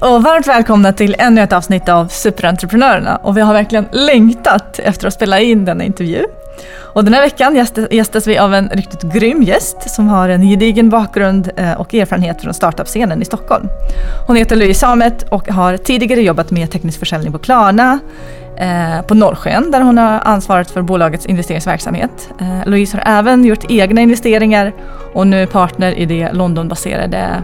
och varmt välkomna till ännu ett avsnitt av Superentreprenörerna. Och vi har verkligen längtat efter att spela in denna intervju. Och den här veckan gästas vi av en riktigt grym gäst som har en gedigen bakgrund eh, och erfarenhet från startup-scenen i Stockholm. Hon heter Louise Samet och har tidigare jobbat med teknisk försäljning på Klarna, eh, på Norrsken där hon har ansvarat för bolagets investeringsverksamhet. Eh, Louise har även gjort egna investeringar och nu är partner i det Londonbaserade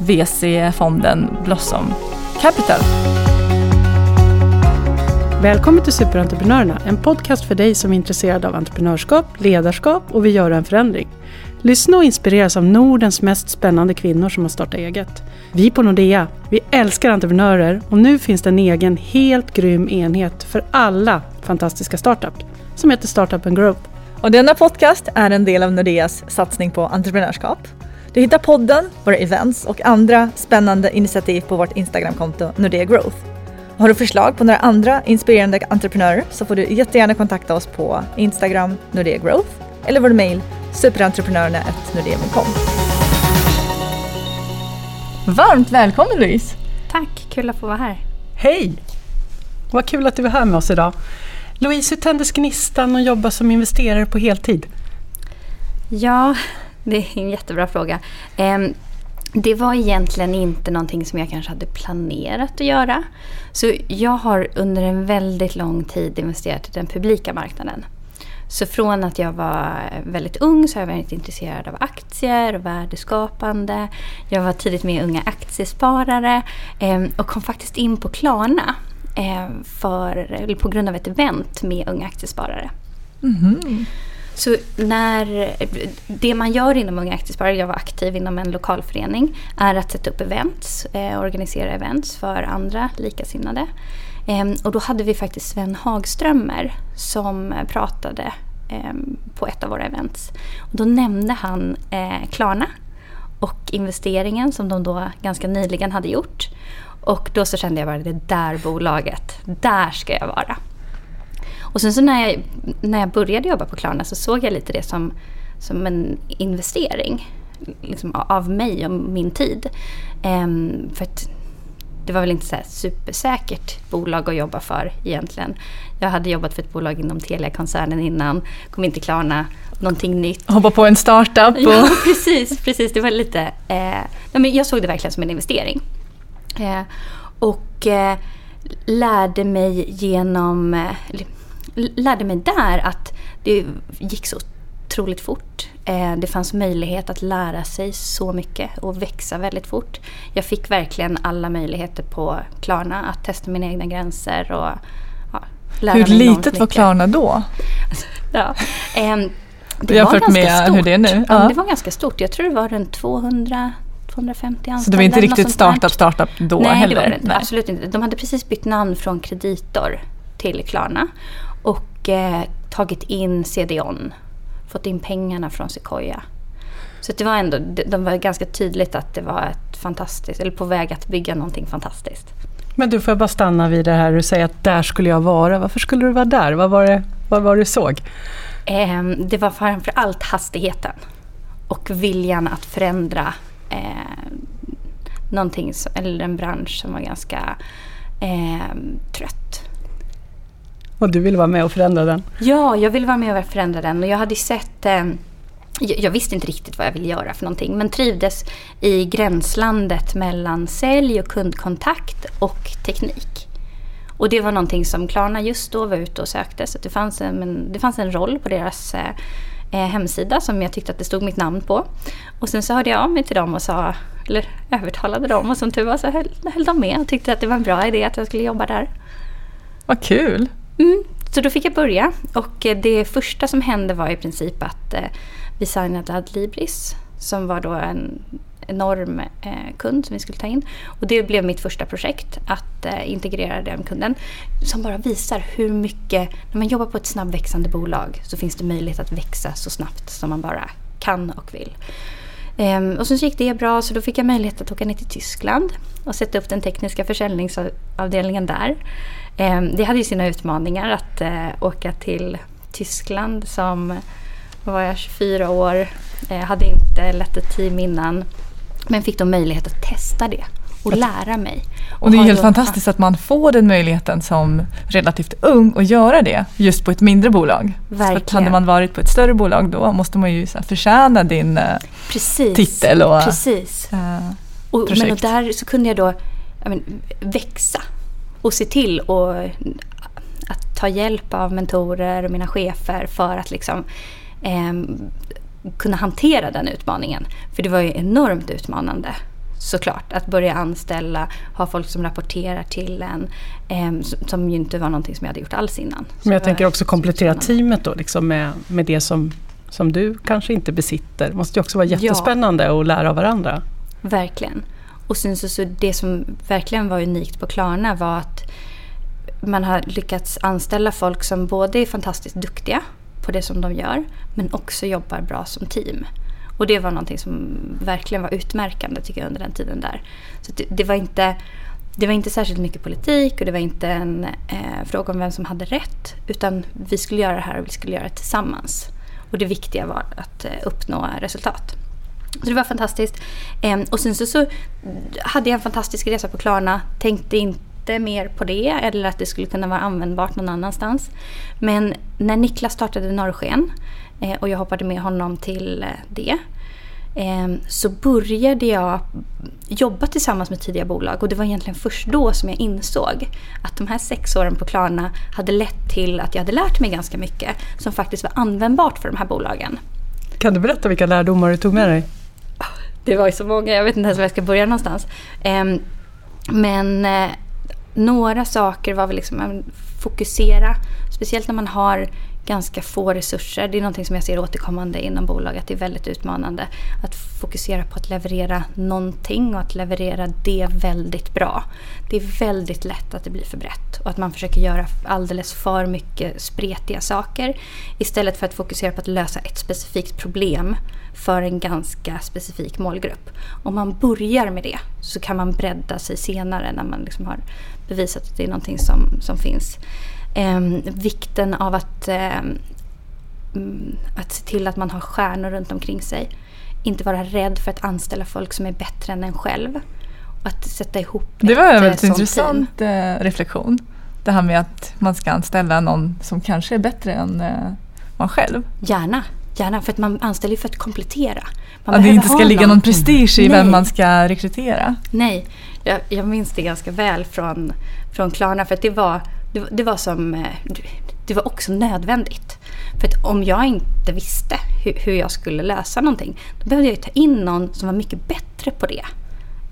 VC-fonden Blossom Capital. Välkommen till Superentreprenörerna, en podcast för dig som är intresserad av entreprenörskap, ledarskap och vill göra en förändring. Lyssna och inspireras av Nordens mest spännande kvinnor som har startat eget. Vi på Nordea, vi älskar entreprenörer och nu finns det en egen helt grym enhet för alla fantastiska startups som heter Startup and Growth. Och denna podcast är en del av Nordeas satsning på entreprenörskap. Du hittar podden, våra events och andra spännande initiativ på vårt Instagramkonto Nordea Growth. Har du förslag på några andra inspirerande entreprenörer så får du jättegärna kontakta oss på Instagram Nordea Growth eller vår mejl superentreprenörerna.nordea.com. Varmt välkommen Louise! Tack, kul att få vara här. Hej! Vad kul att du är här med oss idag. Louise, hur tändes gnistan att jobba som investerare på heltid? Ja, det är en jättebra fråga. Ehm, det var egentligen inte någonting som jag kanske hade planerat att göra. Så jag har under en väldigt lång tid investerat i den publika marknaden. Så från att jag var väldigt ung så har jag varit intresserad av aktier och värdeskapande. Jag var tidigt med i Unga Aktiesparare ehm, och kom faktiskt in på Klarna ehm, för, på grund av ett event med Unga Aktiesparare. Mm -hmm. Så när, det man gör inom Unga Aktiesparare, jag var aktiv inom en lokalförening, är att sätta upp events, eh, organisera events för andra likasinnade. Eh, och då hade vi faktiskt Sven Hagströmer som pratade eh, på ett av våra events. Och då nämnde han eh, Klarna och investeringen som de då ganska nyligen hade gjort. Och då så kände jag bara det där bolaget, där ska jag vara. Och sen så när jag, när jag började jobba på Klarna så såg jag lite det som, som en investering. Liksom av mig och min tid. Um, för det var väl inte så supersäkert bolag att jobba för egentligen. Jag hade jobbat för ett bolag inom Telia-koncernen innan, kom in till Klarna, någonting nytt. Hoppa på en startup. Och... Ja, precis, precis. Det var lite... Eh, men jag såg det verkligen som en investering. Eh, och eh, lärde mig genom... Lärde mig där att det gick så otroligt fort. Eh, det fanns möjlighet att lära sig så mycket och växa väldigt fort. Jag fick verkligen alla möjligheter på Klarna att testa mina egna gränser och ja, lära Hur mig litet var Klarna då? ja, ehm, det Jämfört var med stort. hur det är nu? Ja. Det var ganska stort. Jag tror det var runt 200 250 anställda. Så det var inte riktigt startup, startup då Nej, heller? Det var det inte. Absolut inte. De hade precis bytt namn från Kreditor till Klarna och eh, tagit in CDON, fått in pengarna från Sequoia. Så det var ändå, de var ganska tydligt att det var ett fantastiskt, eller på väg att bygga någonting fantastiskt. Men du får jag bara stanna vid det här du säger att där skulle jag vara. Varför skulle du vara där? Vad var det, vad var det du såg? Eh, det var framför allt hastigheten och viljan att förändra eh, någonting, eller en bransch som var ganska eh, trött. Och du ville vara med och förändra den? Ja, jag ville vara med och förändra den. Och jag hade sett... Eh, jag visste inte riktigt vad jag ville göra för någonting. Men trivdes i gränslandet mellan sälj och kundkontakt och teknik. Och det var någonting som Klarna just då var ute och sökte. Så det fanns en, det fanns en roll på deras eh, eh, hemsida som jag tyckte att det stod mitt namn på. Och sen så hörde jag av mig till dem och sa, eller övertalade dem och som tur var så höll, höll de med och tyckte att det var en bra idé att jag skulle jobba där. Vad kul! Mm, så då fick jag börja och eh, det första som hände var i princip att eh, vi signade Adlibris som var då en enorm eh, kund som vi skulle ta in. Och det blev mitt första projekt, att eh, integrera den kunden. Som bara visar hur mycket, när man jobbar på ett snabbväxande bolag så finns det möjlighet att växa så snabbt som man bara kan och vill. Ehm, och sen så gick det bra så då fick jag möjlighet att åka ner till Tyskland och sätta upp den tekniska försäljningsavdelningen där. Ehm, det hade ju sina utmaningar att eh, åka till Tyskland som var jag 24 år, eh, hade inte lett ett team innan. Men fick då möjlighet att testa det och lära mig. Och det är helt fantastiskt att man får den möjligheten som relativt ung att göra det just på ett mindre bolag. Verkligen. hade man varit på ett större bolag då måste man ju så här förtjäna din eh, Precis. titel och Precis. eh, Och, men och projekt. där så kunde jag då ja, men, växa och se till och att ta hjälp av mentorer och mina chefer för att liksom ehm, kunna hantera den utmaningen. För det var ju enormt utmanande såklart att börja anställa, ha folk som rapporterar till en ehm, som- ju inte var någonting som jag hade gjort alls innan. Men jag tänker också komplettera teamet då liksom med, med det som, som du kanske inte besitter. Det måste ju också vara Ja. jättespännande att lära av varandra. Verkligen. Och sen så, så det som verkligen var unikt på Klarna var att man har lyckats anställa folk som både är fantastiskt duktiga på det som de gör men också jobbar bra som team. Och det var någonting som verkligen var utmärkande tycker jag under den tiden där. Så det, det, var, inte, det var inte särskilt mycket politik och det var inte en eh, fråga om vem som hade rätt utan vi skulle göra det här och vi skulle göra det tillsammans. Och det viktiga var att eh, uppnå resultat. Så det var fantastiskt. Ehm, och sen så, så hade jag en fantastisk resa på Klarna. Tänkte inte mer på det eller att det skulle kunna vara användbart någon annanstans. Men när Niklas startade Norrsken eh, och jag hoppade med honom till eh, det. Ehm, så började jag jobba tillsammans med tidiga bolag och det var egentligen först då som jag insåg att de här sex åren på Klarna hade lett till att jag hade lärt mig ganska mycket som faktiskt var användbart för de här bolagen. Kan du berätta vilka lärdomar du tog med dig? Det var ju så många, jag vet inte ens var jag ska börja någonstans. Ehm, men eh, några saker var väl liksom att fokusera, speciellt när man har ganska få resurser. Det är någonting som jag ser återkommande inom bolag, att det är väldigt utmanande. Att fokusera på att leverera någonting och att leverera det väldigt bra. Det är väldigt lätt att det blir för brett och att man försöker göra alldeles för mycket spretiga saker istället för att fokusera på att lösa ett specifikt problem för en ganska specifik målgrupp. Om man börjar med det så kan man bredda sig senare när man liksom har bevisat att det är någonting som, som finns. Ehm, vikten av att, mm, att se till att man har stjärnor runt omkring sig. Inte vara rädd för att anställa folk som är bättre än en själv. Att sätta ihop Det var ett, en eh, väldigt intressant eh, reflektion. Det här med att man ska anställa någon som kanske är bättre än eh, man själv. team. Gärna, gärna. För att man anställer för att komplettera. Man Att det inte ska ligga någon prestige i Nej. vem man ska rekrytera. Nej, jag, jag minns det ganska väl från, från Klarna för att det var, det, var- det var som, eh, det var också nödvändigt. För att om jag inte visste hur, hur jag skulle lösa någonting, då behövde jag ta in någon som var mycket bättre på det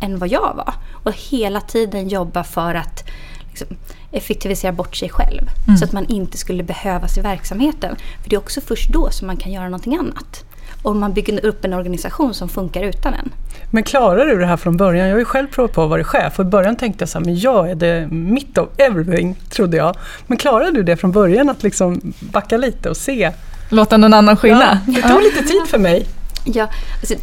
än vad jag var. Och hela tiden jobba för att liksom, effektivisera bort sig själv. Så att man inte skulle behövas i verksamheten. För det är också först då som man kan göra någonting annat. Och man bygger upp en organisation som funkar utan en. Men klarar du det här från början? Jag har ju själv provat på att vara chef och i början tänkte jag så här, men jag är det mitt of everything, trodde jag. Men klarade du det från början att liksom backa lite och se? Låta någon annan skylla. Ja, det tog lite tid för mig. Ja, alltså,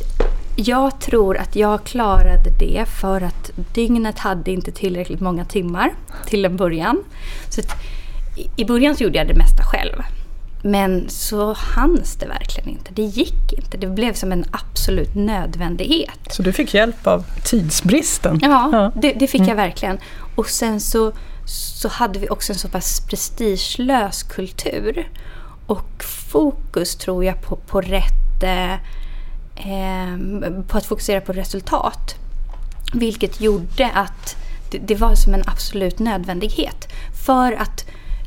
jag tror att jag klarade det för att dygnet hade inte tillräckligt många timmar till en början. Så att, i- I början så gjorde jag det mesta själv. Men så hanns det verkligen inte. Det gick inte. Det blev som en absolut nödvändighet. Så du fick hjälp av tidsbristen? Ja, Det, det fick jag verkligen. Och sen så, så hade vi också en så pass prestigelös kultur. Och fokus tror jag på, på rätt... Eh, eh, på att fokusera på resultat. Vilket gjorde att det, det var som en absolut nödvändighet. För att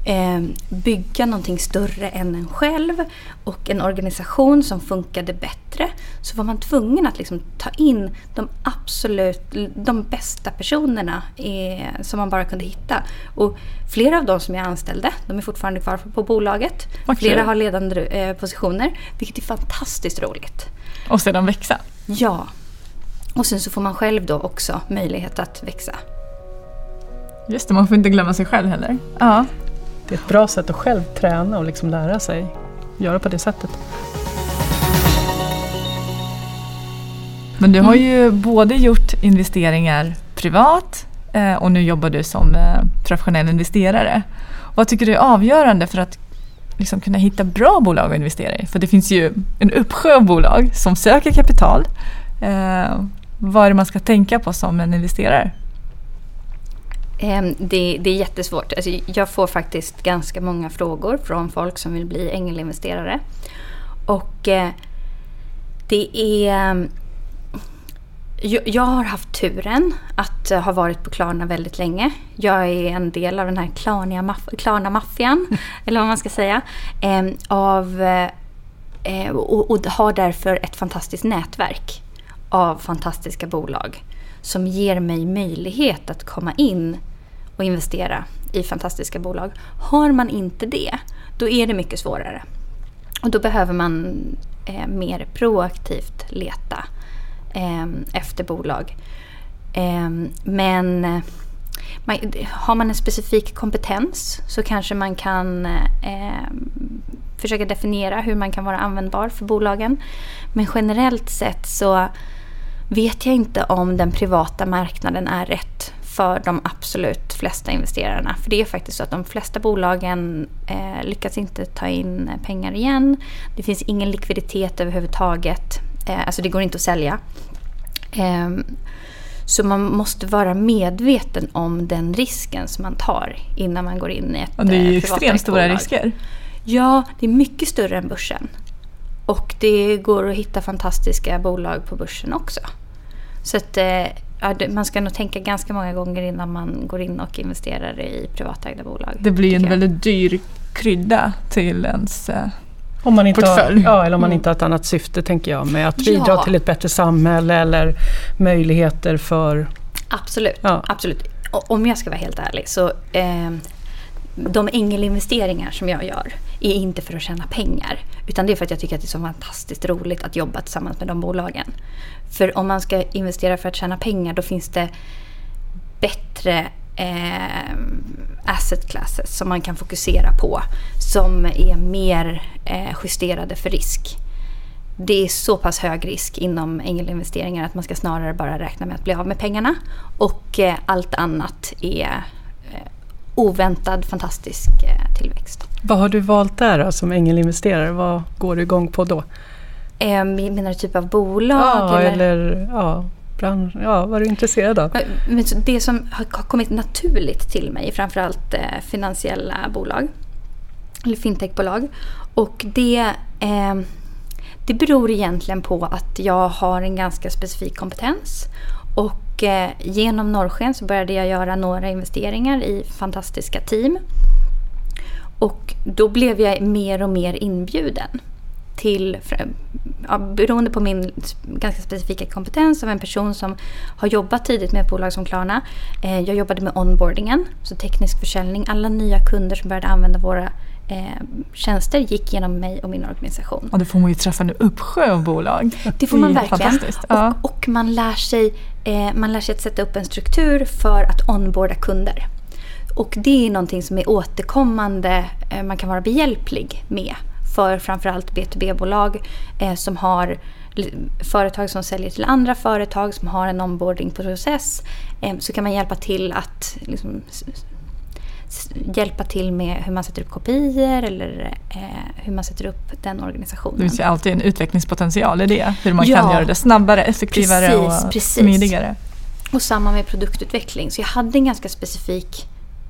eh, bygga någonting större än en själv och en organisation som funkade bättre så var man tvungen att liksom ta in de absolut de bästa personerna eh, som man bara kunde hitta. Och flera av de som jag anställde, de är fortfarande kvar på bolaget. Vad Flera har ledande eh, positioner, vilket är fantastiskt roligt. Och sedan växa. Ja. Och sen så får man själv då också möjlighet att växa. Just det, man får inte glömma sig själv heller. Ja. Det är ett bra sätt att själv träna och liksom lära sig göra på det sättet. Men du har ju både gjort investeringar privat eh, och nu jobbar du som eh, professionell investerare. Vad tycker du är avgörande för att liksom kunna hitta bra bolag att investera i? För det finns ju en uppsjö av bolag som söker kapital. Eh, vad är det man ska tänka på som en investerare? Ehm, det, det, är jättesvårt. Alltså jag får faktiskt ganska många frågor från folk som vill bli ängelinvesterare. Och eh, det är... Jag har haft turen att ha varit på Klarna väldigt länge. Jag är en del av den här Klarna-maffian, eller vad man ska säga. Ehm, av, eh, och har därför ett fantastiskt nätverk av fantastiska bolag som ger mig möjlighet att komma in och investera i fantastiska bolag. Har man inte det, då är det mycket svårare. Och då behöver man eh, mer proaktivt leta eh, efter bolag. Ehm, eh, men man, har man en specifik kompetens så kanske man kan eh, försöka definiera hur man kan vara användbar för bolagen. Men generellt sett så vet jag inte om den privata marknaden är rätt för de absolut flesta investerarna. För det är faktiskt så att de flesta bolagen eh, lyckas inte ta in pengar igen. Det finns ingen likviditet överhuvudtaget. Eh, alltså det går inte att sälja. Eh, så man måste vara medveten om den risken som man tar innan man går in i ett Och det är ju eh, extremt stora risker. Ja, det är mycket större än börsen. Och det går att hitta fantastiska bolag på börsen också. Så att, eh, ja, man ska nog tänka ganska många gånger innan man går in och investerar i privatägda bolag. Det blir en väldigt dyr krydda till ens eh, om man inte portfölj. Har, ja, eller om man mm. inte har ett annat syfte tänker jag med att bidra ja. till ett bättre samhälle eller möjligheter för... Absolut, ja. absolut. Om jag ska vara helt ärlig så eh, de ängelinvesteringar som jag gör är inte för att tjäna pengar. Utan det är för att jag tycker att det är så fantastiskt roligt att jobba tillsammans med de bolagen. För om man ska investera för att tjäna pengar då finns det bättre eh, asset classes som man kan fokusera på. Som är mer eh, justerade för risk. Det är så pass hög risk inom ängelinvesteringar att man ska snarare bara räkna med att bli av med pengarna. Och eh, allt annat är oväntad fantastisk eh, tillväxt. Vad har du valt där då, som ängelinvesterare? Vad går du igång på då? Eh, menar du typ av bolag? Ja, eller, eller ja, bransch, ja, vad är du intresserad av? Men det som har kommit naturligt till mig är framförallt eh, finansiella bolag. Eller fintechbolag. Och det, eh, det beror egentligen på att jag har en ganska specifik kompetens. Och eh, genom Norrsken så började jag göra några investeringar i fantastiska team. Och då blev jag mer och mer inbjuden till, ja, beroende på min ganska specifika kompetens av en person som har jobbat tidigt med ett bolag som Klarna. Eh, jag jobbade med onboardingen, så teknisk försäljning. Alla nya kunder som började använda våra eh, tjänster gick genom mig och min organisation. Och då får man ju träffa en uppsjö av bolag. Det får man verkligen. Ja. Och, och, man, lär sig, eh, man lär sig att sätta upp en struktur för att onboarda kunder. Och det är någonting som är återkommande, eh, man kan vara behjälplig med för framförallt B2B-bolag eh, som har företag som säljer till andra företag som har en onboardingprocess eh, så kan man hjälpa till att liksom, hjälpa till med hur man sätter upp kopior eller eh, hur man sätter upp den organisationen. Det finns alltid en utvecklingspotential i det. Hur man ja, kan göra det snabbare, effektivare precis, och precis. smidigare. Och samma med produktutveckling. Så jag hade en ganska specifik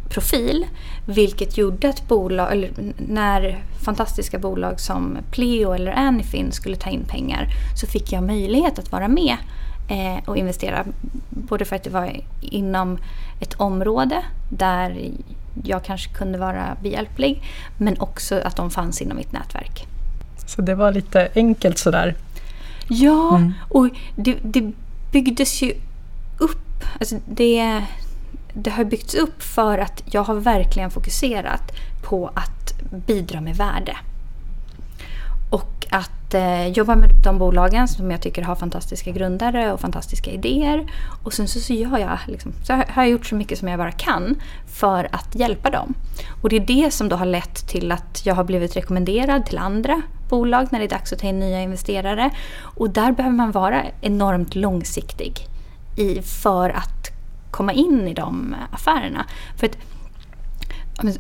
profil. Vilket gjorde att bolag, eller när fantastiska bolag som Pleo eller Anyfin skulle ta in pengar så fick jag möjlighet att vara med eh, och investera. Både för att det var inom ett område där jag kanske kunde vara behjälplig men också att de fanns inom mitt nätverk. Så det var lite enkelt sådär? Ja, mm. och det, det byggdes ju upp. Alltså det, det har byggts upp för att jag har verkligen fokuserat på att bidra med värde. Och att eh, jobba med de bolagen som jag tycker har fantastiska grundare och fantastiska idéer. Och sen så, så, gör jag, liksom, så har jag gjort så mycket som jag bara kan för att hjälpa dem. Och det är det som då har lett till att jag har blivit rekommenderad till andra bolag när det är dags att ta in nya investerare. Och där behöver man vara enormt långsiktig i, för att komma in i de affärerna. För att,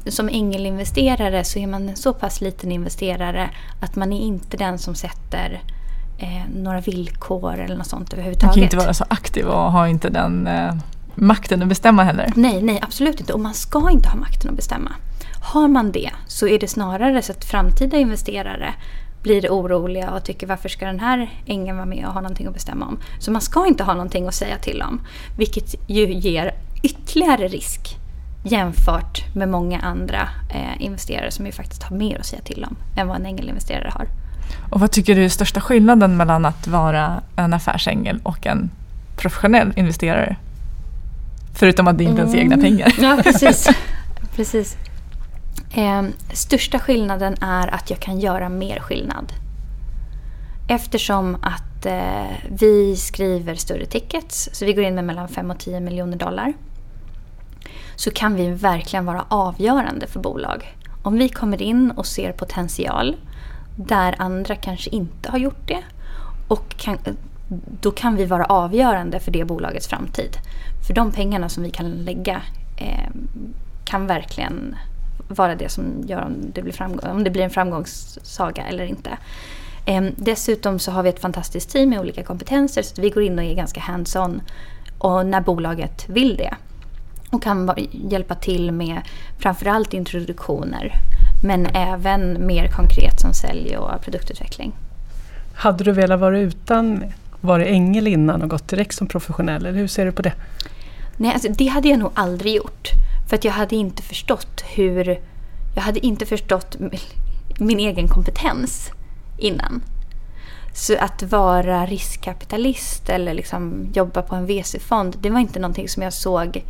som ängelinvesterare så är man en så pass liten investerare att man är inte den som sätter eh, några villkor eller något sånt Man överhuvudtaget. kan ju inte vara så aktiv och ha inte den eh, makten att bestämma heller. Nej, nej absolut inte. Och man ska inte ha makten att bestämma. Har man det så är det snarare så att framtida investerare blir oroliga och tycker varför ska den här ängen vara med och ha någonting att bestämma om. Så man ska inte ha någonting att säga till om. Vilket ju ger ytterligare risk jämfört med många andra eh, investerare som ju faktiskt har mer att säga till om än vad en ängelinvesterare har. Och vad tycker du är största skillnaden mellan att vara en affärsängel och en professionell investerare? Förutom att det inte är ens egna pengar. Ja, precis. precis. Eh, största skillnaden är att jag kan göra mer skillnad. Eftersom att eh, vi skriver större tickets, så vi går in med mellan 5 och 10 miljoner dollar, så kan vi verkligen vara avgörande för bolag. Om vi kommer in och ser potential där andra kanske inte har gjort det, och kan, då kan vi vara avgörande för det bolagets framtid. För de pengarna som vi kan lägga eh, kan verkligen vara det som gör om det blir, framgång, om det blir en framgångssaga eller inte. Eh, dessutom så har vi ett fantastiskt team med olika kompetenser så vi går in och är ganska hands-on och när bolaget vill det. Och kan hjälpa till med framförallt introduktioner men även mer konkret som sälj och produktutveckling. Hade du velat vara utan varit ängel innan och gått direkt som professionell? Eller hur ser du på det? Nej, alltså det hade jag nog aldrig gjort. För att jag hade inte förstått hur... Jag hade inte förstått min egen kompetens innan. Så att vara riskkapitalist eller liksom jobba på en VC-fond, det var inte någonting som jag såg...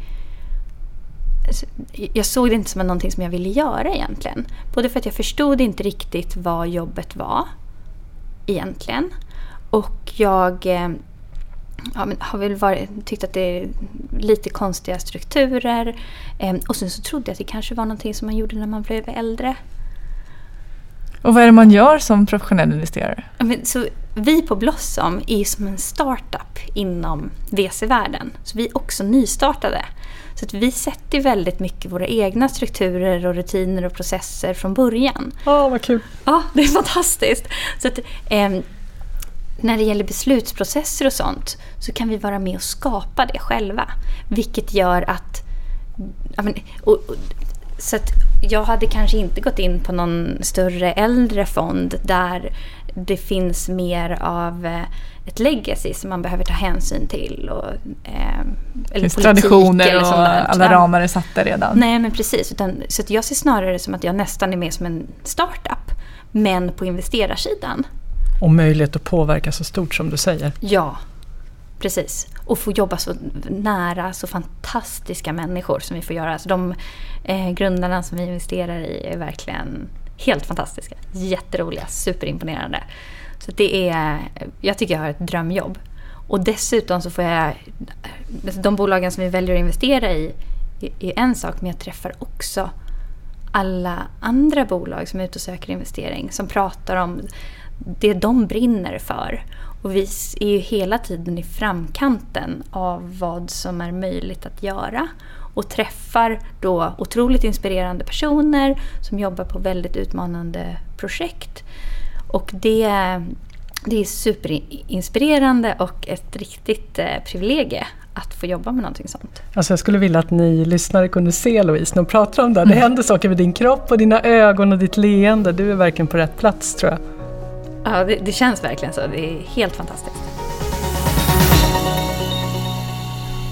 Jag såg det inte som någonting som jag ville göra egentligen. Både för att jag förstod inte riktigt vad jobbet var egentligen. Och jag eh, ja, har väl varit, tyckt att det är lite konstiga strukturer. Eh, och sen så trodde jag att det kanske var någonting som man gjorde när man blev äldre. Och vad är det man gör som professionell investerare? Ja, så vi på Blossom är som en startup inom VC-världen. Så vi är också nystartade. Så att vi sätter väldigt mycket våra egna strukturer och rutiner och processer från början. Åh, vad kul! Ja, det är fantastiskt. Så att, ehm, när det gäller beslutsprocesser och sånt så kan vi vara med och skapa det själva. Vilket gör att... Ja, men, och, och, så att jag hade kanske inte gått in på någon större äldre fond där det finns mer av eh, ett legacy som man behöver ta hänsyn till. Och, eh, eller finns traditioner eller och alla ramar är satta redan. Nej men precis. Utan, så jag ser snarare som att jag nästan är med som en startup. Men på investerarsidan. Och möjlighet att påverka så stort som du säger. Ja, precis. Och få jobba så nära så fantastiska människor som vi får göra. Alltså de eh, grundarna som vi investerar i är verkligen helt fantastiska. Jätteroliga, superimponerande. Så det är, jag tycker jag har ett drömjobb. Och dessutom så får jag, alltså de bolagen som vi väljer att investera i är en sak, men jag träffar också alla andra bolag som är ute och söker investering som pratar om det de brinner för. Och vi är ju hela tiden i framkanten av vad som är möjligt att göra och träffar då otroligt inspirerande personer som jobbar på väldigt utmanande projekt. Och det, det är superinspirerande och ett riktigt eh, privilegie att få jobba med någonting sånt. Alltså jag skulle vilja att ni lyssnare kunde se Louise när hon pratar om det. Det händer saker med din kropp och dina ögon och ditt leende. Du är verkligen på rätt plats tror jag. Ja, det, det känns verkligen så. Det är helt fantastiskt.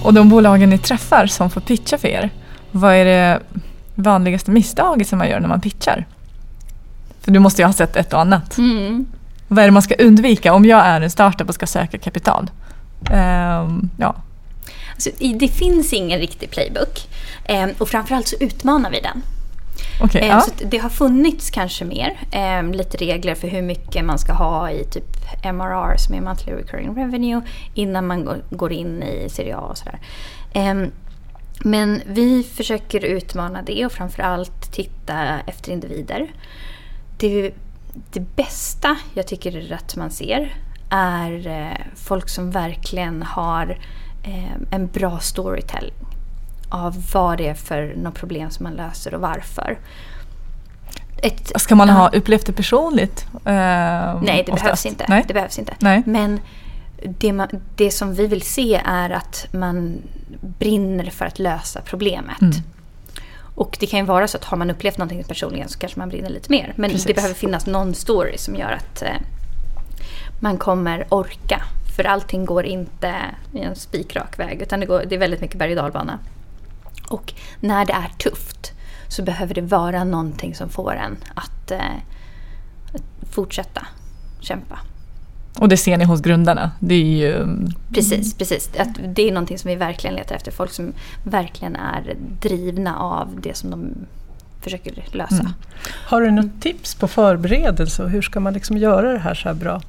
Och de bolagen ni träffar som får pitcha för er, vad är det vanligaste misstaget som man gör när man pitchar? För du måste ju ha sett ett och annat. Mm. Vad är det man ska undvika om jag är en startup och ska söka kapital? Ehm, ja. Alltså, det finns ingen riktig playbook. Eh, och framförallt så utmanar vi den. Okej, Eh, ja. Så det har funnits kanske mer, eh, lite regler för hur mycket man ska ha i typ MRR som är Monthly Recurring Revenue innan man går, går in i Serie A och sådär. Eh, men vi försöker utmana det och framförallt titta efter individer. Det, det bästa jag tycker att man ser är eh, folk som verkligen har eh, en bra storytelling av vad det är för något problem som man löser och varför. Ett, Ska man ja. ha upplevt det personligt? Eh, Nej, det oftast? behövs inte. Nej. Det behövs inte. Nej. Men det, man, det som vi vill se är att man brinner för att lösa problemet. Mm. Och det kan ju vara så att har man upplevt någonting personligen så kanske man brinner lite mer. Men Precis. det behöver finnas någon story som gör att eh, man kommer orka. För allting går inte i en spikrak väg utan det, går, det är väldigt mycket berg och dalbana. Och när det är tufft så behöver det vara någonting som får en att eh, fortsätta kämpa. Och det ser ni hos grundarna. Det är ju... Precis, precis. Att det är någonting som vi verkligen letar efter. Folk som verkligen är drivna av det som de försöker lösa. Mm. Har du något tips på förberedelse och hur ska man liksom göra det här så här bra?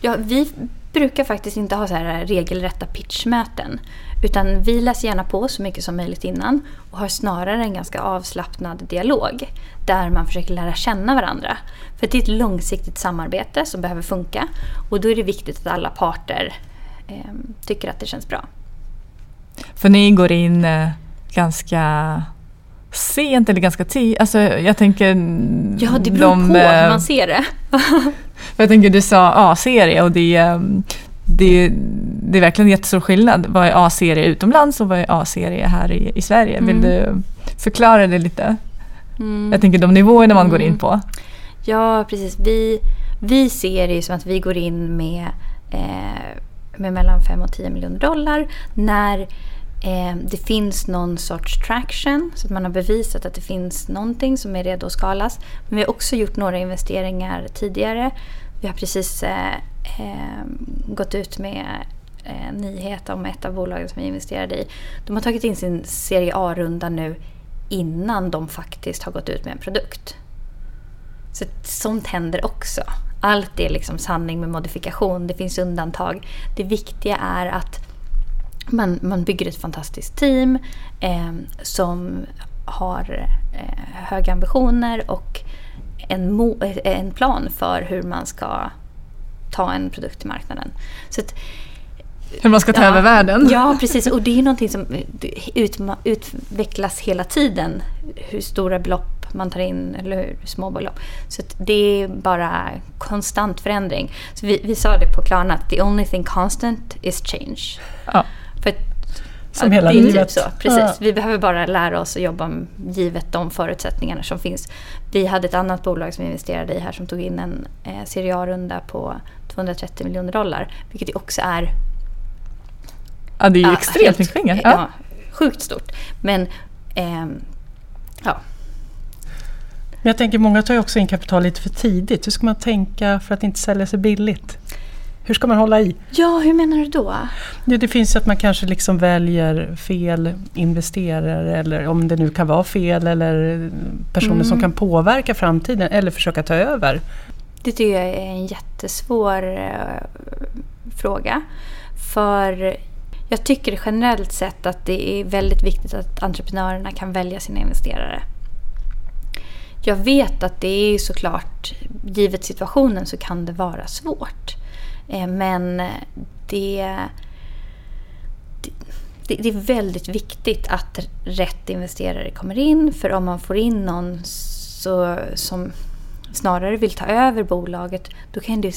Ja, vi brukar faktiskt inte ha så här regelrätta pitchmöten. Utan vi läser gärna på så mycket som möjligt innan och har snarare en ganska avslappnad dialog. Där man försöker lära känna varandra. För det är ett långsiktigt samarbete som behöver funka. Och då är det viktigt att alla parter eh, tycker att det känns bra. För ni går in eh, ganska sent eller ganska tidigt. Alltså jag tänker... Ja, det beror de, på hur eh, man ser det. Jag tänker du sa A-serie och det, ehm, det, det är verkligen jättestor skillnad. Vad är A-serie utomlands och vad är A-serie här i, i Sverige? Vill Mm. du förklara det lite? Mm. Jag tänker de nivåerna man går Mm. in på. Ja, precis. Vi, vi ser det ju som att vi går in med, eh, med mellan 5 och 10 miljoner dollar när eh, det finns någon sorts traction, så att man har bevisat att det finns någonting som är redo att skalas. Men vi har också gjort några investeringar tidigare. Vi har precis eh, eh, gått ut med eh, nyhet om ett av bolagen som vi investerade i. De har tagit in sin serie A-runda nu innan de faktiskt har gått ut med en produkt. Så sånt händer också. Allt är liksom sanning med modifikation. Det finns undantag. Det viktiga är att man, man bygger ett fantastiskt team eh, som har eh, höga ambitioner och en, mo- eh, en plan för hur man ska ta en produkt till marknaden. Så att, Hur man ska ta Ja. över världen. Ja, precis. Och det är någonting som utvecklas hela tiden. Hur stora belopp man tar in eller hur små belopp. Så det är bara konstant förändring. Så vi, vi sa det på Klarna att the only thing constant is change. Ja. Som hela det är livet. Typ så, precis. Ja. Vi behöver bara lära oss att jobba givet de förutsättningarna som finns. Vi hade ett annat bolag som vi investerade i här som tog in en eh, Serie A-runda på 230 miljoner dollar. Vilket också är Ja, det är ju Ja, extremt helt- mycket pengar. Ja. Ja. sjukt stort. Men ehm, ja, Men jag tänker många tar ju också in kapital lite för tidigt. Hur ska man tänka för att inte sälja sig billigt? Hur ska man hålla i? ja, hur menar du då? Ja, det finns ju att man kanske liksom väljer fel investerare eller om det nu kan vara fel eller personer Mm. som kan påverka framtiden eller försöka ta över. Det tycker jag är en jättesvår eh, fråga. För jag tycker generellt sett att det är väldigt viktigt att entreprenörerna kan välja sina investerare. Jag vet att det är såklart, givet situationen så kan det vara svårt. Eh, men det, det, det är väldigt viktigt att rätt investerare kommer in. För om man får in någon så, som snarare vill ta över bolaget då kan, det,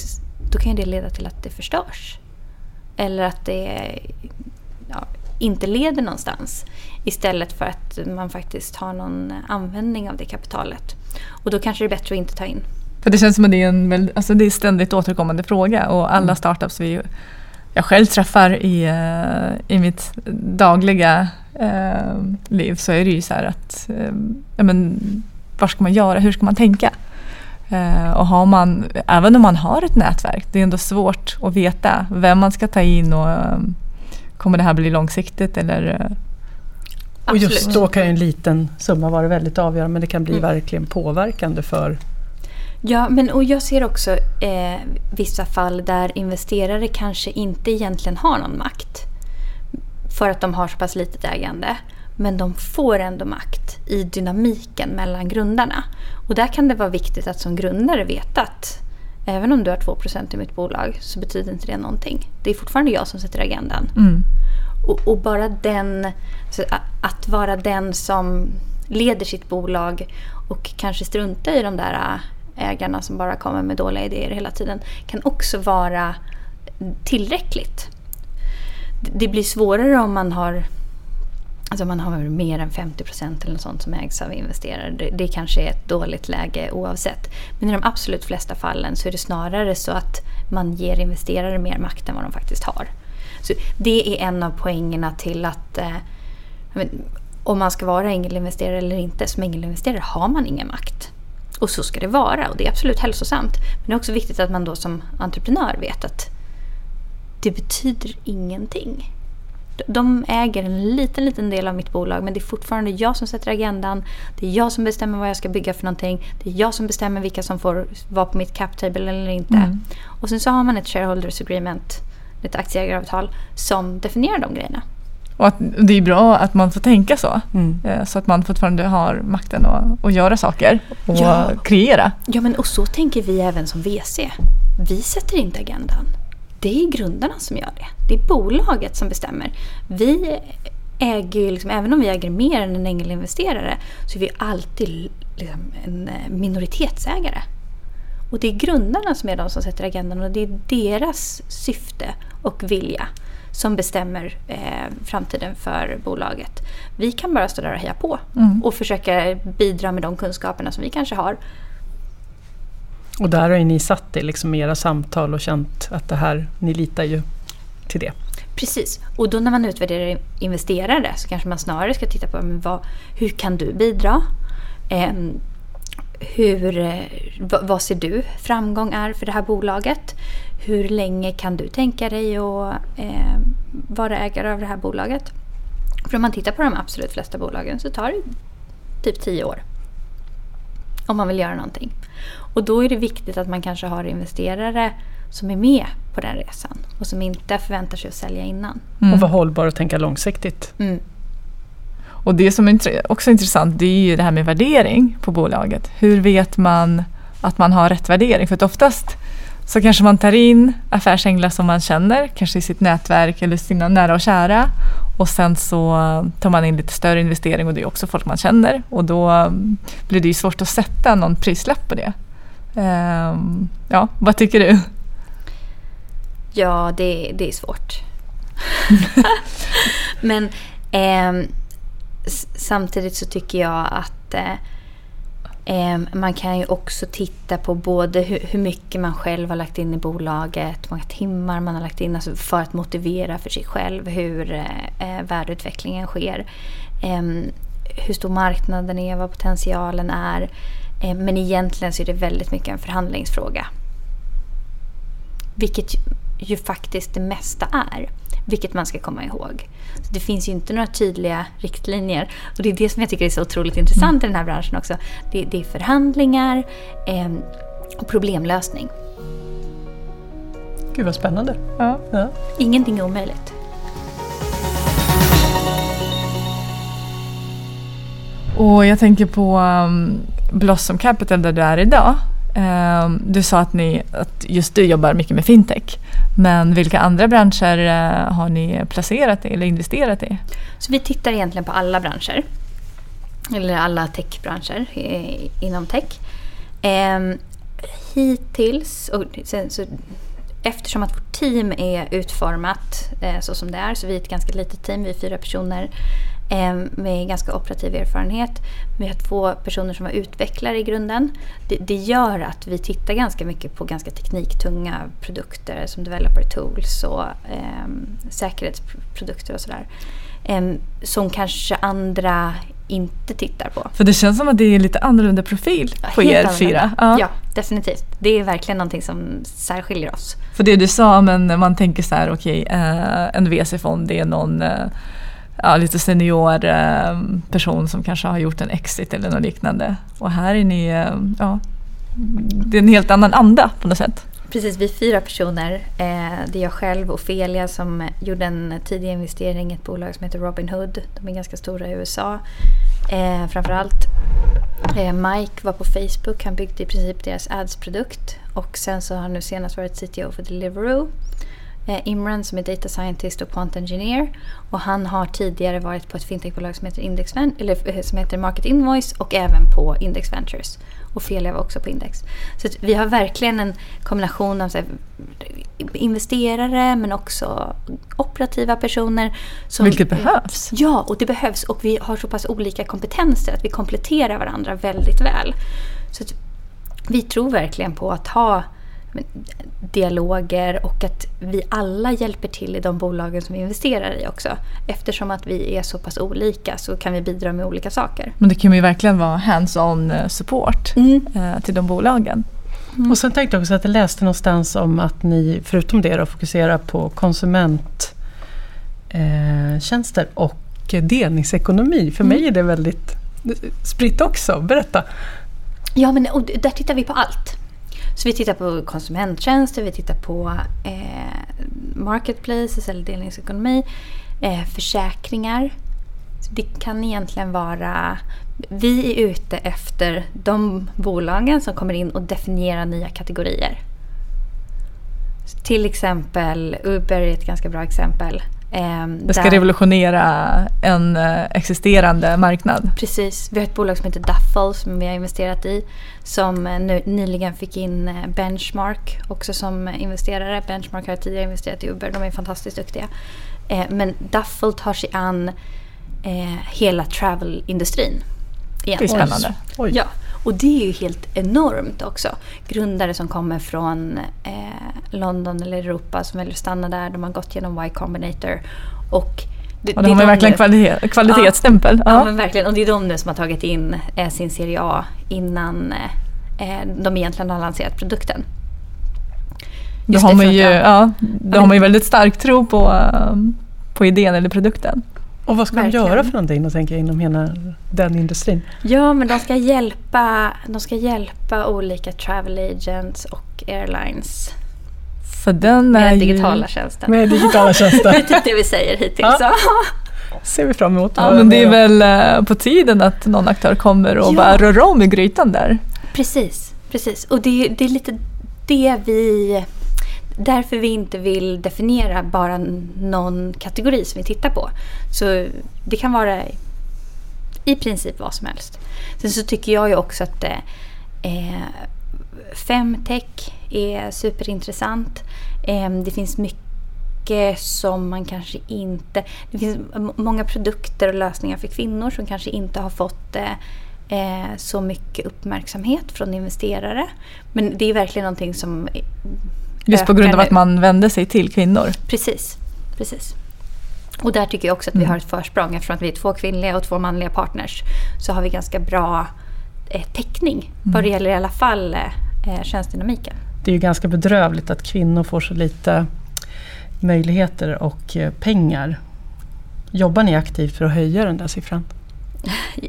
då kan det leda till att det förstörs. Eller att det ja, inte leder någonstans. Istället för att man faktiskt har någon användning av det kapitalet. Och då kanske det är bättre att inte ta in. För det känns som att det är en alltså det är ständigt återkommande fråga och alla startups vi jag själv träffar i, eh, i mitt dagliga eh, liv så är det ju så här att eh, ja, men, vad ska man göra, hur ska man tänka? Eh, och har man, även om man har ett nätverk, det är ändå svårt att veta vem man ska ta in och eh, kommer det här bli långsiktigt eller eh, Och just då kan ju en liten summa vara väldigt avgörande men det kan bli Mm. verkligen påverkande för Ja, men och jag ser också eh, vissa fall där investerare kanske inte egentligen har någon makt. För att de har så pass litet ägande. Men de får ändå makt i dynamiken mellan grundarna. Och där kan det vara viktigt att som grundare veta att även om du har 2% i mitt bolag så betyder inte det någonting. Det är fortfarande jag som sätter agendan. mm. Och, och bara den, så a- att vara den som leder sitt bolag och kanske struntar i de där ägarna som bara kommer med dåliga idéer hela tiden kan också vara tillräckligt. Det blir svårare om man har Alltså man har mer än 50 procent eller något sånt som ägs av investerare. Det, det kanske är ett dåligt läge oavsett. Men i de absolut flesta fallen så är det snarare så att man ger investerare mer makt än vad de faktiskt har. Så det är en av poängerna till att eh, om man ska vara ängelinvesterare eller inte. Som ängelinvesterare har man ingen makt. Och så ska det vara och det är absolut hälsosamt. Men det är också viktigt att man då som entreprenör vet att det betyder ingenting. De äger en liten, liten del av mitt bolag men det är fortfarande jag som sätter agendan. Det är jag som bestämmer vad jag ska bygga för någonting. Det är jag som bestämmer vilka som får vara på mitt cap table eller inte. Mm. Och sen så har man ett shareholders agreement, ett aktieägaravtal som definierar de grejerna. Och att det är bra att man får tänka så. Mm. Eh, så att man fortfarande har makten att, att göra saker och ja. kreera. Ja, men och så tänker vi även som VC. Vi sätter inte agendan. Det är grundarna som gör det. Det är bolaget som bestämmer. Vi äger, liksom, även om vi äger mer än en ängelinvesterare, så är vi alltid liksom, en eh, minoritetsägare. Och det är grundarna som är de som sätter agendan och det är deras syfte och vilja som bestämmer eh, framtiden för bolaget. Vi kan bara stå där och heja på mm. och försöka bidra med de kunskaperna som vi kanske har. Och där har ju ni satt det liksom i era samtal och känt att det här, ni litar ju till det. Precis, och då när man utvärderar investerare så kanske man snarare ska titta på vad, hur kan du bidra? Eh, hur, vad ser du framgång är för det här bolaget? Hur länge kan du tänka dig att eh, vara ägare av det här bolaget? För om man tittar på de absolut flesta bolagen så tar det typ tio år. Om man vill göra någonting. Och då är det viktigt att man kanske har investerare som är med på den resan och som inte förväntar sig att sälja innan. Mm. Och vara hållbar och tänka långsiktigt. Mm. Och det som är också intressant det är ju det här med värdering på bolaget. Hur vet man att man har rätt värdering? För att oftast så kanske man tar in affärsänglar som man känner, kanske i sitt nätverk eller sina nära och kära. Och sen så tar man in lite större investering och det är också folk man känner. Och då blir det ju svårt att sätta någon prislapp på det. Um, ja, vad tycker du? Ja, det, det är svårt. Men eh, samtidigt så tycker jag att eh, Ehm, man kan ju också titta på både hur mycket man själv har lagt in i bolaget, hur många timmar man har lagt in alltså för att motivera för sig själv hur eh, eh, värdeutvecklingen sker. Ehm, hur stor marknaden är, vad potentialen är. Ehm, men egentligen så är det väldigt mycket en förhandlingsfråga. Vilket ju faktiskt det mesta är. Vilket man ska komma ihåg. Så det finns ju inte några tydliga riktlinjer. Och det är det som jag tycker är så otroligt intressant i den här branschen också. Det, det är förhandlingar eh, och problemlösning. Gud vad spännande. Ja. ja. Ingenting är omöjligt. Och jag tänker på um, Blossom Capital där du är idag. Ehm, du sa att, ni, att just du jobbar mycket med fintech. Men vilka andra branscher eh, har ni placerat i eller investerat i? Så vi tittar egentligen på alla branscher. Eller alla techbranscher inom tech. Ehm, hittills, och sen, så, eftersom att vårt team är utformat eh, så som det är, så vi är ett ganska litet team, vi är fyra personer med ganska operativ erfarenhet. Vi har två personer som var utvecklare i grunden. Det, det, gör att vi tittar ganska mycket på ganska tekniktunga produkter som developer tools och eh, säkerhetsprodukter och sådär. Eh, som kanske andra inte tittar på. För det känns som att det är lite annorlunda profil på er fyra. Ja. ja. definitivt. Det är verkligen någonting som särskiljer oss. För det du sa, men man tänker så här, okej, okay, eh, en VC-fond det är någon eh, ja, lite senior eh, person som kanske har gjort en exit eller något liknande. Och här är ni, eh, ja, det är en helt annan anda på något sätt. Precis, vi är fyra personer. Eh, det är jag själv och Ofelia som gjorde en tidig investering i ett bolag som heter Robinhood. De är ganska stora i USA. Eh, framförallt eh, Mike var på Facebook, han byggde i princip deras ads-produkt. Och sen så har han nu senast varit CTO för Deliveroo eh, Imran som är Data Scientist och Quant Engineer. Och han har tidigare varit på ett fintechbolag som heter, Index, eller, eh, som heter Market Invoice och även på Index Ventures. Och Felia var också på Index. Så vi har verkligen en kombination av här, investerare men också operativa personer. Som, Vilket behövs. Ja, och det behövs. Och vi har så pass olika kompetenser att vi kompletterar varandra väldigt väl. Så vi tror verkligen på att ha dialoger och att vi alla hjälper till i de bolagen som vi investerar i också. Eftersom att vi är så pass olika så kan vi bidra med olika saker. Men det kan ju verkligen vara hands-on eh, support mm. Eh, till de bolagen. Mm. Och sen tänkte jag också att jag läste någonstans om att ni förutom det då fokuserar på konsumenttjänster eh, och delningsekonomi. För mm. mig är det väldigt spritt också. Berätta. Ja, men där tittar vi på allt. Så vi tittar på konsumenttjänster, vi tittar på eh, marketplaces eller delningsekonomi, eh, försäkringar. Så det kan egentligen vara... Vi är ute efter de bolagen som kommer in och definierar nya kategorier. Så till exempel Uber är ett ganska bra exempel. Ehm, det ska där, revolutionera en eh, existerande marknad. Precis. Vi har ett bolag som heter Duffel som vi har investerat i. Som eh, nu, nyligen fick in eh, Benchmark också som investerare. Benchmark har tidigare investerat i Uber. De är fantastiskt duktiga. Men Duffel tar sig an hela travelindustrin. Det är spännande. Oj. Ja, och det är ju helt enormt också. Grundare som kommer från eh, London eller Europa som vill stanna där. De har gått genom Y Combinator. Och det, och det har verkligen kvalitet, kvalitetsstämpel. Ja, ja. men verkligen. Och det är de nu som har tagit in eh, sin Serie A innan eh, de egentligen har lanserat produkten. Då har, man ju, ja, då har man ju väldigt stark tro på, um, på idén eller produkten. Och vad ska Verkligen. de göra för någonting då, tänker jag, inom hela den industrin? Ja, men de ska hjälpa, de ska hjälpa olika travel agents och airlines. För den med digitala tjänster. Med digitala tjänster. det är typ det vi säger hittills. Ja. ser vi fram emot. Ja, men det är väl eh, på tiden att någon aktör kommer och ja. bara rör om i grytan där. Precis, precis. Och det, det är lite det vi därför vi inte vill definiera bara någon kategori som vi tittar på. Så det kan vara i princip vad som helst. Sen så tycker jag ju också att eh, femtech är superintressant. Eh, det finns mycket som man kanske inte... Det finns många produkter och lösningar för kvinnor som kanske inte har fått eh, eh så mycket uppmärksamhet från investerare. Men det är verkligen någonting som Just på grund av att man vänder sig till kvinnor? Precis. precis. Och där tycker jag också att vi mm. har ett försprång eftersom att vi är två kvinnliga och två manliga partners. Så har vi ganska bra eh, täckning mm. vad det gäller i alla fall eh, könsdynamiken. Det är ju ganska bedrövligt att kvinnor får så lite möjligheter och eh, pengar. Jobbar ni aktivt för att höja den där siffran?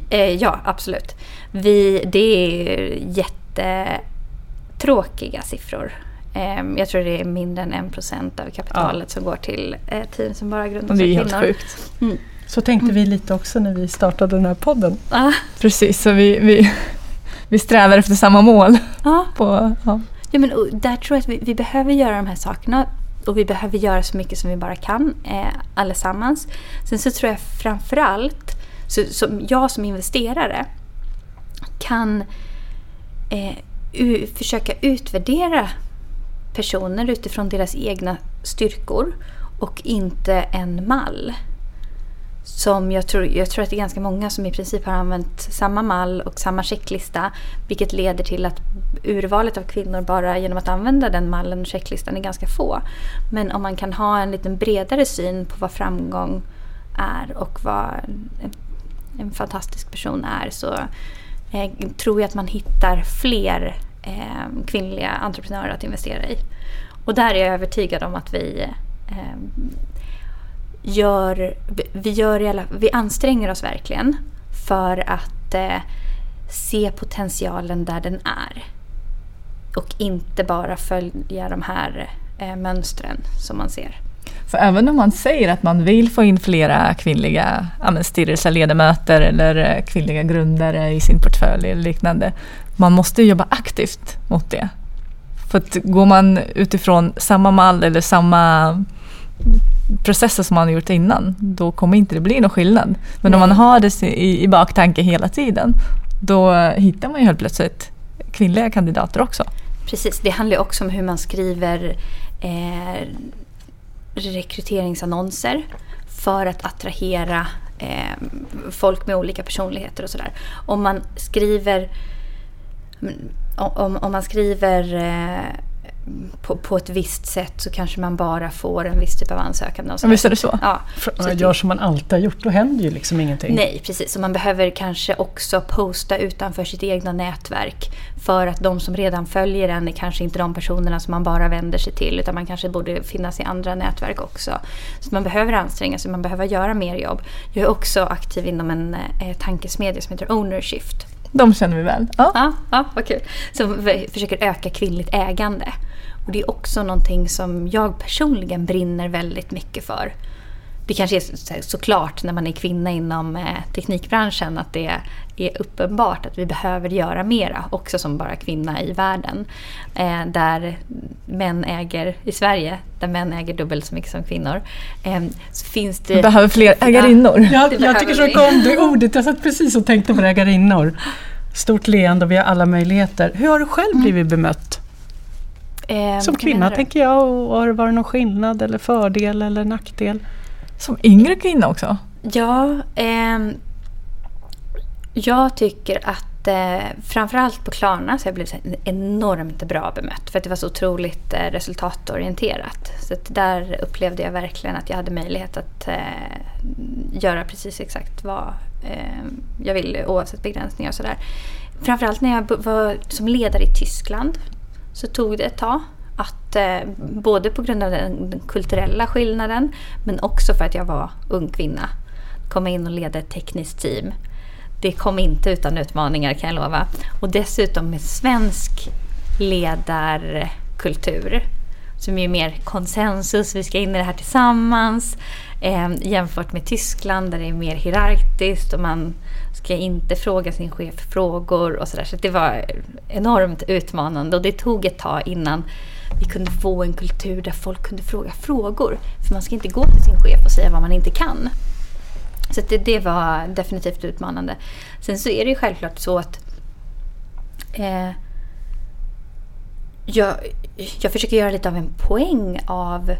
Eh, ja, absolut. Vi, det är jättetråkiga siffror. Ehm, jag tror det är mindre än en procent av kapitalet ja. som går till eh, team som bara grundas av kvinnor. Det är helt sjukt. Mm. Så tänkte vi lite också när vi startade den här podden. Ah. Precis, så vi, vi, vi strävar efter samma mål. Ah. På, ja. Ja, men, där tror jag att vi, vi, behöver göra de här sakerna och vi behöver göra så mycket som vi bara kan eh, allesammans. Sen så tror jag framförallt, så, som jag som investerare kan eh, u, försöka utvärdera personer utifrån deras egna styrkor och inte en mall. Som jag tror, jag tror att det är ganska många som i princip har använt samma mall och samma checklista. Vilket leder till att urvalet av kvinnor bara genom att använda den mallen och checklistan är ganska få. Men om man kan ha en lite bredare syn på vad framgång är och vad en fantastisk person är så eh, tror jag att man hittar fler eh, kvinnliga entreprenörer att investera i. Och där är jag övertygad om att vi eh, gör, vi, gör alla, vi anstränger oss verkligen för att eh, se potentialen där den är. Och inte bara följa de här eh, mönstren som man ser. För även om man säger att man vill få in flera kvinnliga ja, styrelseledamöter eller eh, kvinnliga grundare i sin portfölj eller liknande. Man måste jobba aktivt mot det. För att går man utifrån samma mall eller samma processer som man har gjort innan, då kommer inte det bli någon skillnad. Men Nej. om man har det i, i baktanke hela tiden, då hittar man ju helt plötsligt kvinnliga kandidater också. Precis, det handlar också om hur man skriver eh, rekryteringsannonser för att attrahera eh, folk med olika personligheter och sådär. Om man skriver om, om man skriver eh, på, på ett visst sätt så kanske man bara får en viss typ av ansökan. och sådär. visst är det så? Ja, så om jag det- gör som man alltid har gjort, då händer ju liksom ingenting. Nej, precis. Så man behöver kanske också posta utanför sitt egna nätverk. För att de som redan följer en är kanske inte de personerna som man bara vänder sig till. Utan man kanske borde finnas i andra nätverk också. Så man behöver anstränga sig, man behöver göra mer jobb. Jag är också aktiv inom en eh, tankesmedja som heter Ownershift. De känner vi väl. Ja. Ja, ja vad kul. Som försöker öka kvinnligt ägande. Och det är också någonting som jag personligen brinner väldigt mycket för. Det kanske är så- så- såklart när man är kvinna inom eh, teknikbranschen att det är uppenbart att vi behöver göra mera också som bara kvinna i världen. Eh, där män äger, i Sverige, där män äger dubbelt så mycket som kvinnor. Eh, så finns det... Vi behöver fler ägarinnor. Ja, jag tycker så mycket om det ordet. Jag satt precis och tänkte på ägarinnor. Stort leende och vi har alla möjligheter. Hur har du själv blivit bemött? Som kvinna tänker jag. Och har det varit någon skillnad eller fördel eller nackdel? Som yngre kvinna också. Ja, Eh, jag tycker att eh, framförallt på Klarna så har jag blivit enormt bra bemött för att det var så otroligt eh, resultatorienterat. Så att där upplevde jag verkligen att jag hade möjlighet att eh, göra precis exakt vad ehm, jag ville oavsett begränsningar och sådär. Framförallt när jag var som ledare i Tyskland så tog det ett tag. Att, eh, både på grund av den, den kulturella skillnaden men också för att jag var ung kvinna. Komma in och leda ett tekniskt team. Det kom inte utan utmaningar kan jag lova. Och dessutom med svensk ledarkultur som är mer konsensus, vi ska in i det här tillsammans. Eh, jämfört med Tyskland där det är mer hierarkiskt och man ska inte fråga sin chef frågor och sådär. Så det var enormt utmanande och det tog ett tag innan vi kunde få en kultur där folk kunde fråga frågor. För man ska inte gå till sin chef och säga vad man inte kan. Så det, det var definitivt utmanande. Sen så är det ju självklart så att eh, jag, jag försöker göra lite av en poäng av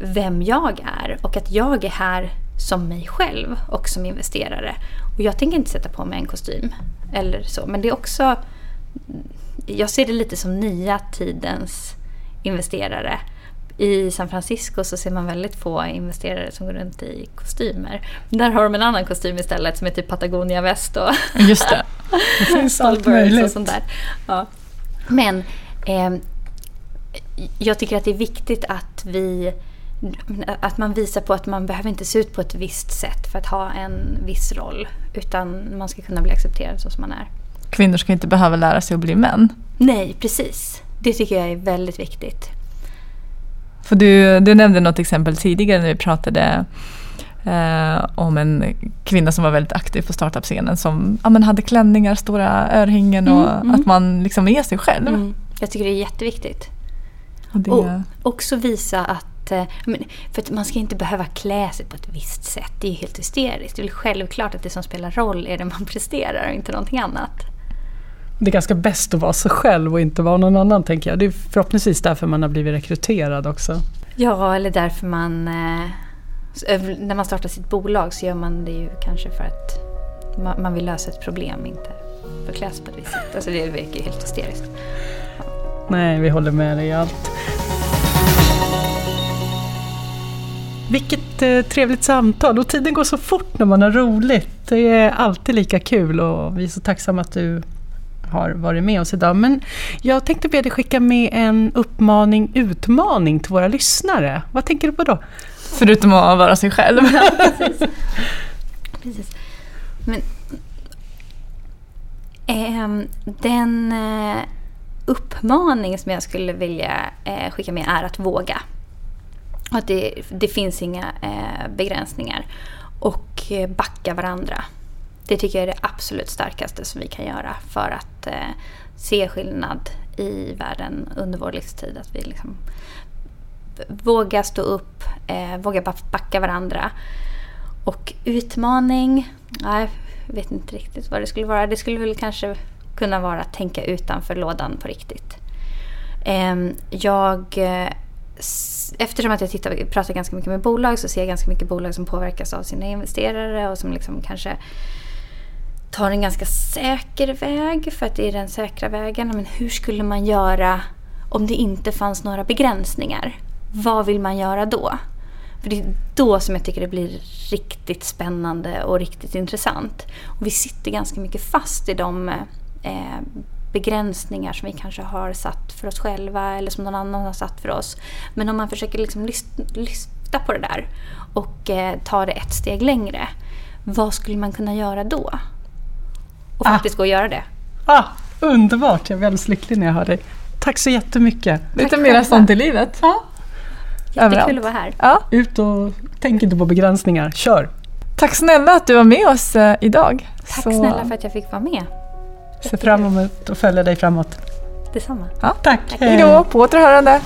vem jag är och att jag är här som mig själv och som investerare. Och jag tänker inte sätta på mig en kostym eller så. Men det är också... Jag ser det lite som nya tidens investerare. I San Francisco så ser man väldigt få investerare som går runt i kostymer. Där har de en annan kostym istället som är typ Patagonia-väst och Just det. Det finns allt Allbirds och möjligt. sånt där. Ja. Men eh, jag tycker att det är viktigt att vi att man visar på att man behöver inte se ut på ett visst sätt för att ha en viss roll. Utan man ska kunna bli accepterad så som man är. Kvinnor ska inte behöva lära sig att bli män. Nej, precis. Det tycker jag är väldigt viktigt. För du, du nämnde något exempel tidigare när vi pratade eh, om en kvinna som var väldigt aktiv på startup-scenen som ja, men hade klänningar, stora örhängen och Mm, mm. att man liksom är sig själv. Mm. Jag tycker det är jätteviktigt. Och det, Och också visa att eh, för att man ska inte behöva klä sig på ett visst sätt. Det är ju helt hysteriskt. Det är väl självklart att det som spelar roll är det man presterar och inte någonting annat. Det är ganska bäst att vara sig själv och inte vara någon annan tänker jag. Det är förhoppningsvis därför man har blivit rekryterad också. Ja, eller därför man... Eh, när man startar sitt bolag så gör man det ju kanske för att man, vill lösa ett problem, inte för att klä sig på visst sätt. Alltså det verkar ju helt hysteriskt. Nej, vi håller med dig i allt. Vilket eh, trevligt samtal och tiden går så fort när man har roligt. Det är alltid lika kul och vi är så tacksamma att du har varit med oss idag. Men jag tänkte be dig skicka med en uppmaning, utmaning till våra lyssnare. Vad tänker du på då? Förutom att vara sig själv. Precis. Men ehm, den eh, uppmaning som jag skulle vilja eh, skicka med är att våga. Att det, det finns inga eh, begränsningar. Och eh, backa varandra. Det tycker jag är det absolut starkaste som vi kan göra för att eh, se skillnad i världen under vår livstid. Att vi liksom vågar stå upp, eh, vågar backa varandra. Och utmaning, jag vet inte riktigt vad det skulle vara. Det skulle väl kanske kunna vara att tänka utanför lådan på riktigt. Ehm, eh, jag, eftersom att jag tittar, pratar ganska mycket med bolag så ser jag ganska mycket bolag som påverkas av sina investerare och som liksom kanske tar en ganska säker väg för att det är den säkra vägen. Men hur skulle man göra om det inte fanns några begränsningar? Vad vill man göra då? För det är då som jag tycker det blir riktigt spännande och riktigt intressant. Och vi sitter ganska mycket fast i de eh, begränsningar som vi kanske har satt för oss själva eller som någon annan har satt för oss. Men om man försöker liksom lyfta på det där och eh, ta det ett steg längre. Vad skulle man kunna göra då? Och faktiskt ah. gå och göra det. Ah, underbart! Jag blir alldeles lycklig när jag hör dig. Tack så jättemycket. Lite mer sånt i livet. Ja. Jättekul att vara här. Ja. Ut och tänk inte på begränsningar. Kör! Tack snälla att du var med oss eh, idag. Tack så... snälla för att jag fick vara med. Ser fram emot att följa dig framåt. Detsamma. Ja. Tack. Tack. Hej då, på återhörande.